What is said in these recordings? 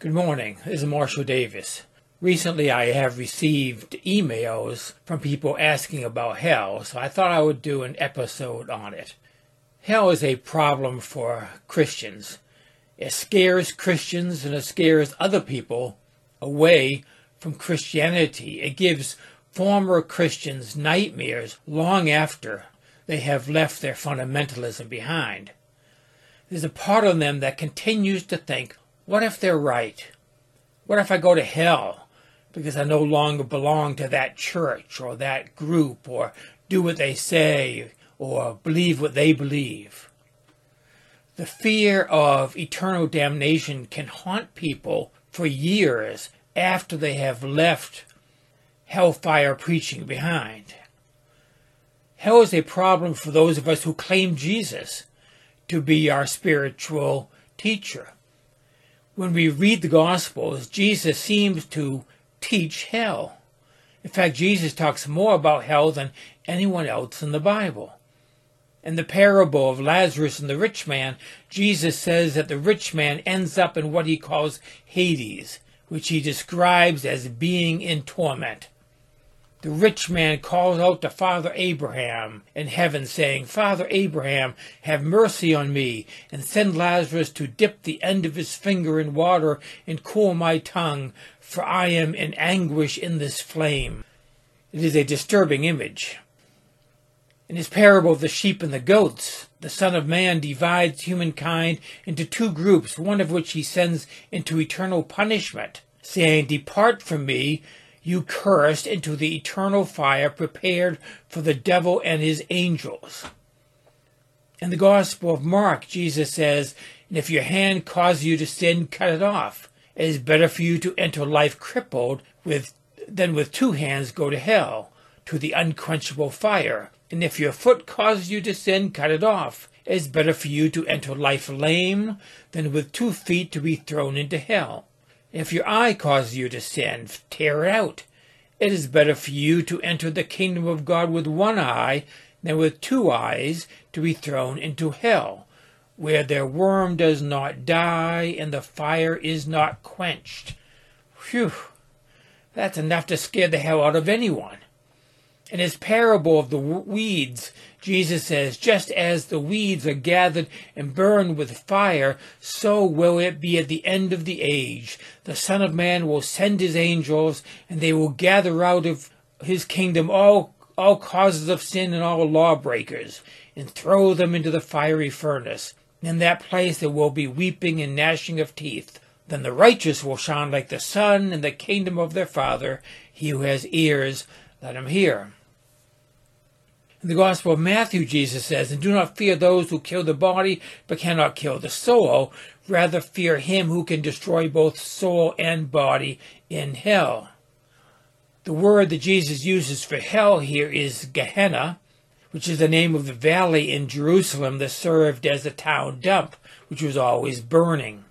Good morning. This is Marshall Davis. Recently, I have received emails from people asking about hell, so I thought I would do an episode on it. Hell is a problem for Christians. It scares Christians and it scares other people away from Christianity. It gives former Christians nightmares long after they have left their fundamentalism behind. There's a part of them that continues to think what if they're right? What if I go to hell because I no longer belong to that church or that group or do what they say or believe what they believe? The fear of eternal damnation can haunt people for years after they have left hellfire preaching behind. Hell is a problem for those of us who claim Jesus to be our spiritual teacher when we read the Gospels, Jesus seems to teach hell. In fact, Jesus talks more about hell than anyone else in the Bible. In the parable of Lazarus and the rich man, Jesus says that the rich man ends up in what he calls Hades, which he describes as being in torment the rich man calls out to Father Abraham in heaven, saying, Father Abraham, have mercy on me, and send Lazarus to dip the end of his finger in water and cool my tongue, for I am in anguish in this flame. It is a disturbing image. In his parable of the sheep and the goats, the Son of Man divides humankind into two groups, one of which he sends into eternal punishment, saying, Depart from me, you cursed, into the eternal fire prepared for the devil and his angels. In the Gospel of Mark, Jesus says, And if your hand causes you to sin, cut it off. It is better for you to enter life crippled with, than with two hands go to hell, to the unquenchable fire. And if your foot causes you to sin, cut it off. It is better for you to enter life lame than with two feet to be thrown into hell. If your eye causes you to sin, tear it out. It is better for you to enter the kingdom of God with one eye than with two eyes to be thrown into hell, where their worm does not die and the fire is not quenched. Phew, that's enough to scare the hell out of anyone. In his parable of the weeds, Jesus says, Just as the weeds are gathered and burned with fire, so will it be at the end of the age. The Son of Man will send his angels, and they will gather out of his kingdom all, all causes of sin and all lawbreakers, and throw them into the fiery furnace. In that place there will be weeping and gnashing of teeth. Then the righteous will shine like the sun in the kingdom of their Father. He who has ears, let him hear. In the Gospel of Matthew, Jesus says, And do not fear those who kill the body, but cannot kill the soul. Rather fear him who can destroy both soul and body in hell. The word that Jesus uses for hell here is Gehenna, which is the name of the valley in Jerusalem that served as a town dump, which was always burning.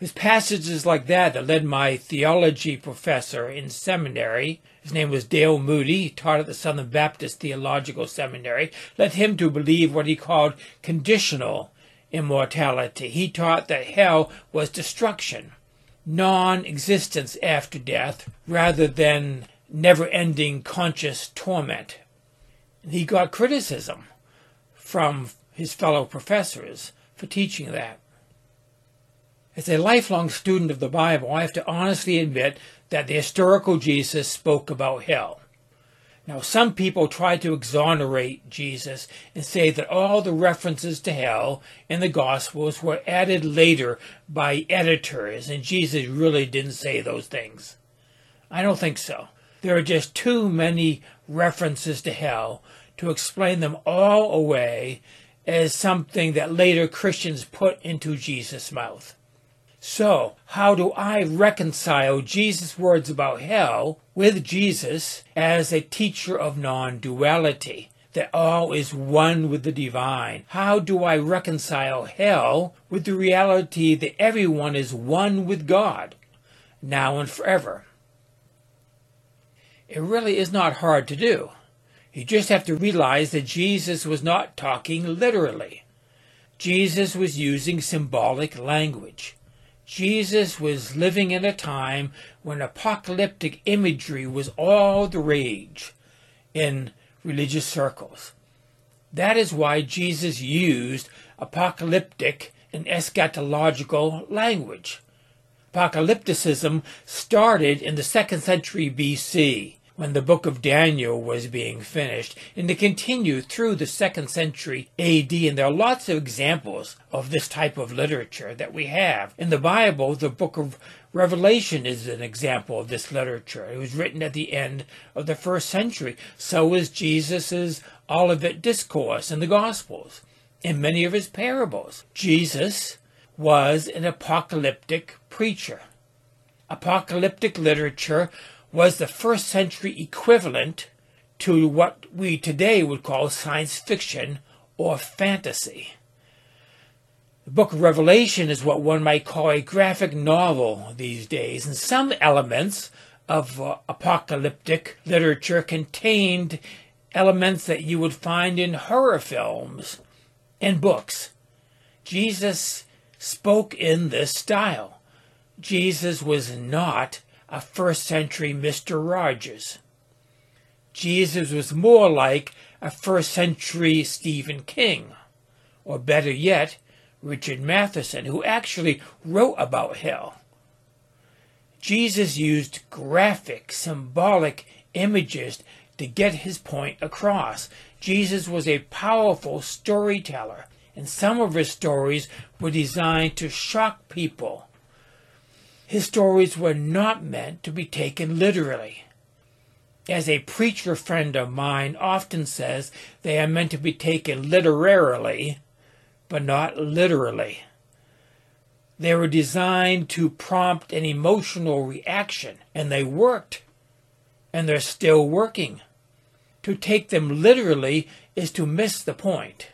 It's passages like that that led my theology professor in seminary, his name was Dale Moody, he taught at the Southern Baptist Theological Seminary, led him to believe what he called conditional immortality. He taught that hell was destruction, non existence after death, rather than never ending conscious torment. He got criticism from his fellow professors for teaching that. As a lifelong student of the Bible, I have to honestly admit that the historical Jesus spoke about hell. Now, some people try to exonerate Jesus and say that all the references to hell in the Gospels were added later by editors, and Jesus really didn't say those things. I don't think so. There are just too many references to hell to explain them all away as something that later Christians put into Jesus' mouth. So, how do I reconcile Jesus' words about hell with Jesus as a teacher of non duality? That all is one with the divine. How do I reconcile hell with the reality that everyone is one with God, now and forever? It really is not hard to do. You just have to realize that Jesus was not talking literally. Jesus was using symbolic language. Jesus was living in a time when apocalyptic imagery was all the rage in religious circles. That is why Jesus used apocalyptic and eschatological language. Apocalypticism started in the second century BC when the book of Daniel was being finished, and to continue through the second century AD. And there are lots of examples of this type of literature that we have. In the Bible, the book of Revelation is an example of this literature. It was written at the end of the first century. So is Jesus' Olivet Discourse in the Gospels, in many of his parables. Jesus was an apocalyptic preacher. Apocalyptic literature was the first century equivalent to what we today would call science fiction or fantasy. The book of Revelation is what one might call a graphic novel these days, and some elements of uh, apocalyptic literature contained elements that you would find in horror films and books. Jesus spoke in this style. Jesus was not a first century Mr. Rogers. Jesus was more like a first century Stephen King, or better yet, Richard Matheson, who actually wrote about hell. Jesus used graphic, symbolic images to get his point across. Jesus was a powerful storyteller, and some of his stories were designed to shock people his stories were not meant to be taken literally. As a preacher friend of mine often says, they are meant to be taken literarily, but not literally. They were designed to prompt an emotional reaction, and they worked. And they're still working. To take them literally is to miss the point.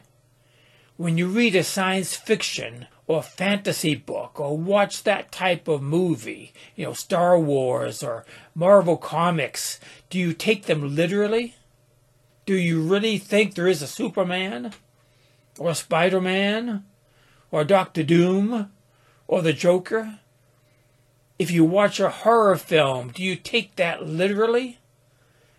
When you read a science fiction or fantasy book or watch that type of movie, you know, Star Wars or Marvel Comics, do you take them literally? Do you really think there is a Superman? Or Spider Man? Or Doctor Doom? Or the Joker? If you watch a horror film, do you take that literally?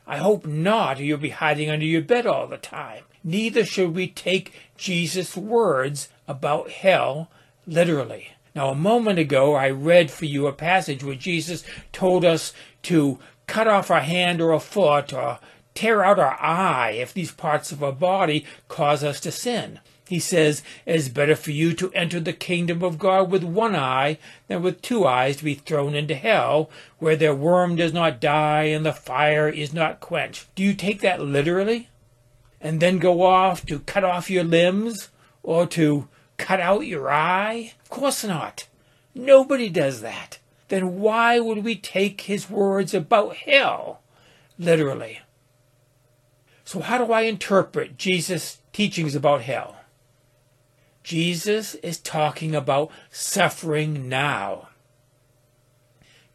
I hope not, or you'll be hiding under your bed all the time. Neither should we take Jesus' words about hell literally. Now, a moment ago, I read for you a passage where Jesus told us to cut off our hand or a foot or tear out our eye if these parts of our body cause us to sin. He says, It is better for you to enter the kingdom of God with one eye than with two eyes to be thrown into hell, where their worm does not die and the fire is not quenched. Do you take that literally? And then go off to cut off your limbs or to cut out your eye? Of course not. Nobody does that. Then why would we take his words about hell literally? So, how do I interpret Jesus' teachings about hell? Jesus is talking about suffering now.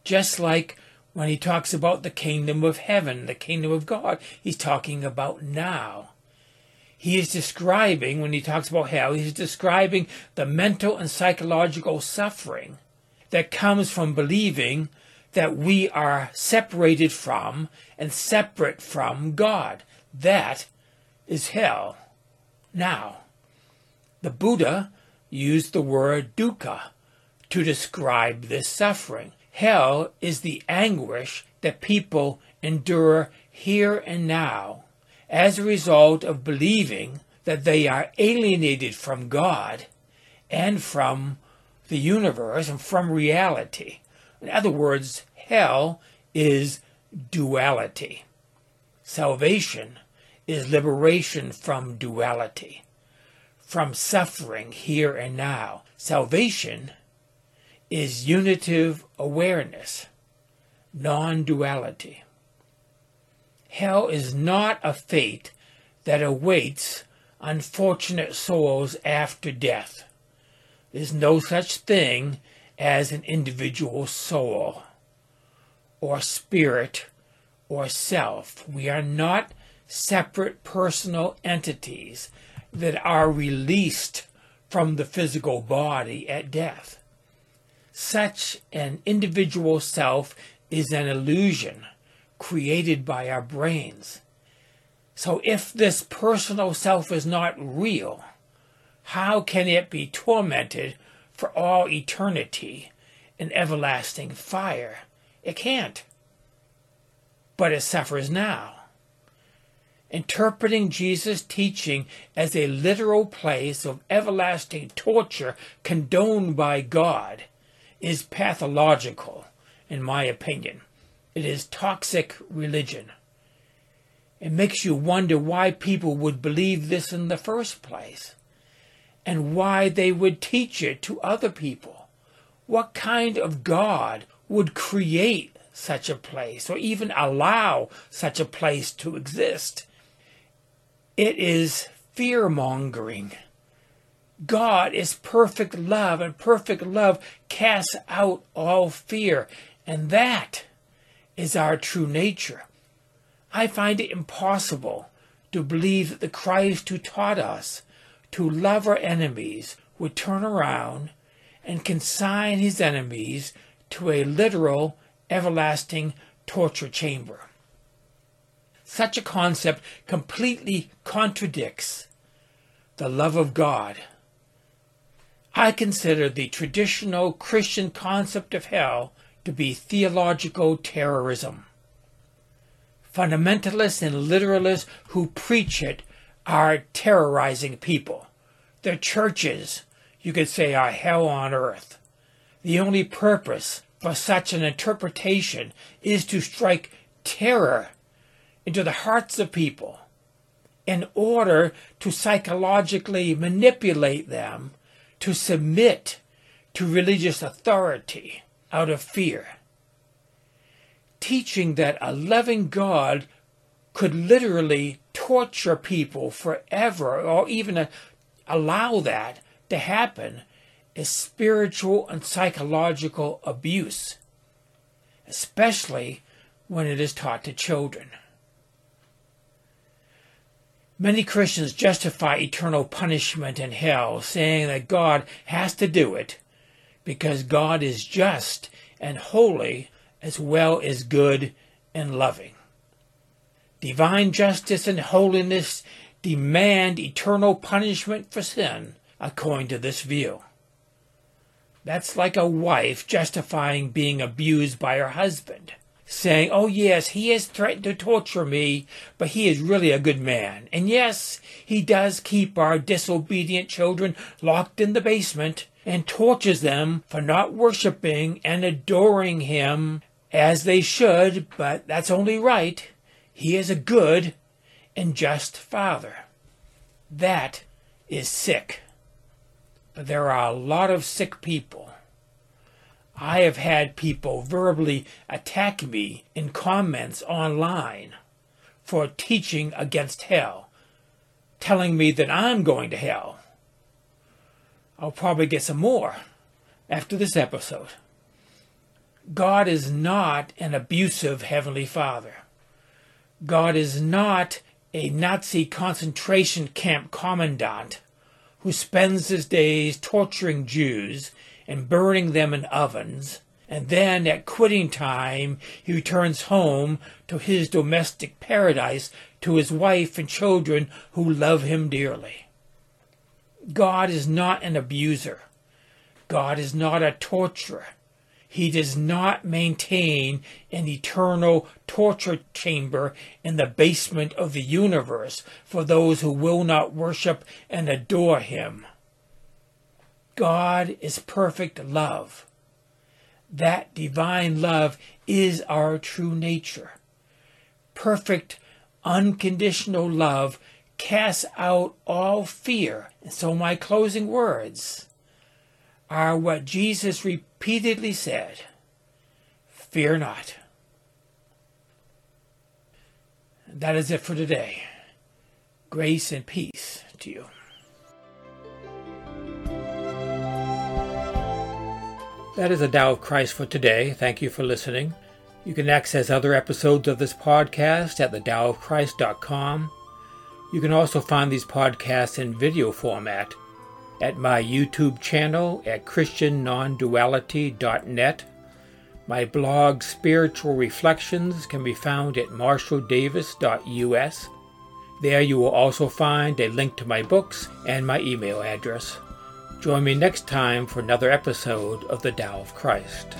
Just like when he talks about the kingdom of heaven, the kingdom of God, he's talking about now he is describing, when he talks about hell, he's describing the mental and psychological suffering that comes from believing that we are separated from and separate from God. That is hell. Now, the Buddha used the word dukkha to describe this suffering. Hell is the anguish that people endure here and now as a result of believing that they are alienated from God and from the universe and from reality. In other words, hell is duality. Salvation is liberation from duality. from suffering here and now. Salvation is unitive awareness, non duality. Hell is not a fate that awaits unfortunate souls after death. There's no such thing as an individual soul or spirit or self. We are not separate personal entities that are released from the physical body at death. Such an individual self is an illusion created by our brains. So if this personal self is not real, how can it be tormented for all eternity in everlasting fire? It can't. But it suffers now. Interpreting Jesus' teaching as a literal place of everlasting torture condoned by God is pathological, in my opinion. It is toxic religion. It makes you wonder why people would believe this in the first place and why they would teach it to other people. What kind of God would create such a place or even allow such a place to exist? It is fear mongering. God is perfect love, and perfect love casts out all fear, and that is our true nature. I find it impossible to believe that the Christ who taught us to love our enemies would turn around and consign his enemies to a literal, everlasting torture chamber. Such a concept completely contradicts the love of God. I consider the traditional Christian concept of hell to be theological terrorism. Fundamentalists and literalists who preach it are terrorizing people. Their churches, you could say, are hell on earth. The only purpose for such an interpretation is to strike terror into the hearts of people in order to psychologically manipulate them to submit to religious authority out of fear teaching that a loving God could literally torture people forever or even uh, allow that to happen is spiritual and psychological abuse, especially when it is taught to children. Many Christians justify eternal punishment in hell, saying that God has to do it because God is just and holy as well as good and loving. Divine justice and holiness demand eternal punishment for sin, according to this view. That's like a wife justifying being abused by her husband, saying, Oh, yes, he has threatened to torture me, but he is really a good man. And yes, he does keep our disobedient children locked in the basement and tortures them for not worshiping and adoring him as they should, but that's only right. He is a good and just Father. That is sick. But there are a lot of sick people. I have had people verbally attack me in comments online for teaching against hell, telling me that I'm going to hell. I'll probably get some more after this episode. God is not an abusive Heavenly Father. God is not a Nazi concentration camp commandant who spends his days torturing Jews and burning them in ovens, and then at quitting time he returns home to his domestic paradise to his wife and children who love him dearly. God is not an abuser. God is not a torturer. He does not maintain an eternal torture chamber in the basement of the universe for those who will not worship and adore him. God is perfect love. That divine love is our true nature. Perfect, unconditional love casts out all fear. And so my closing words are what Jesus repeatedly said Fear not. That is it for today. Grace and peace to you. That is the Tao of Christ for today. Thank you for listening. You can access other episodes of this podcast at thedaoofchrist.com. You can also find these podcasts in video format at my YouTube channel at christiannonduality.net. My blog Spiritual Reflections can be found at marshalldavis.us. There you will also find a link to my books and my email address. Join me next time for another episode of The Tao of Christ.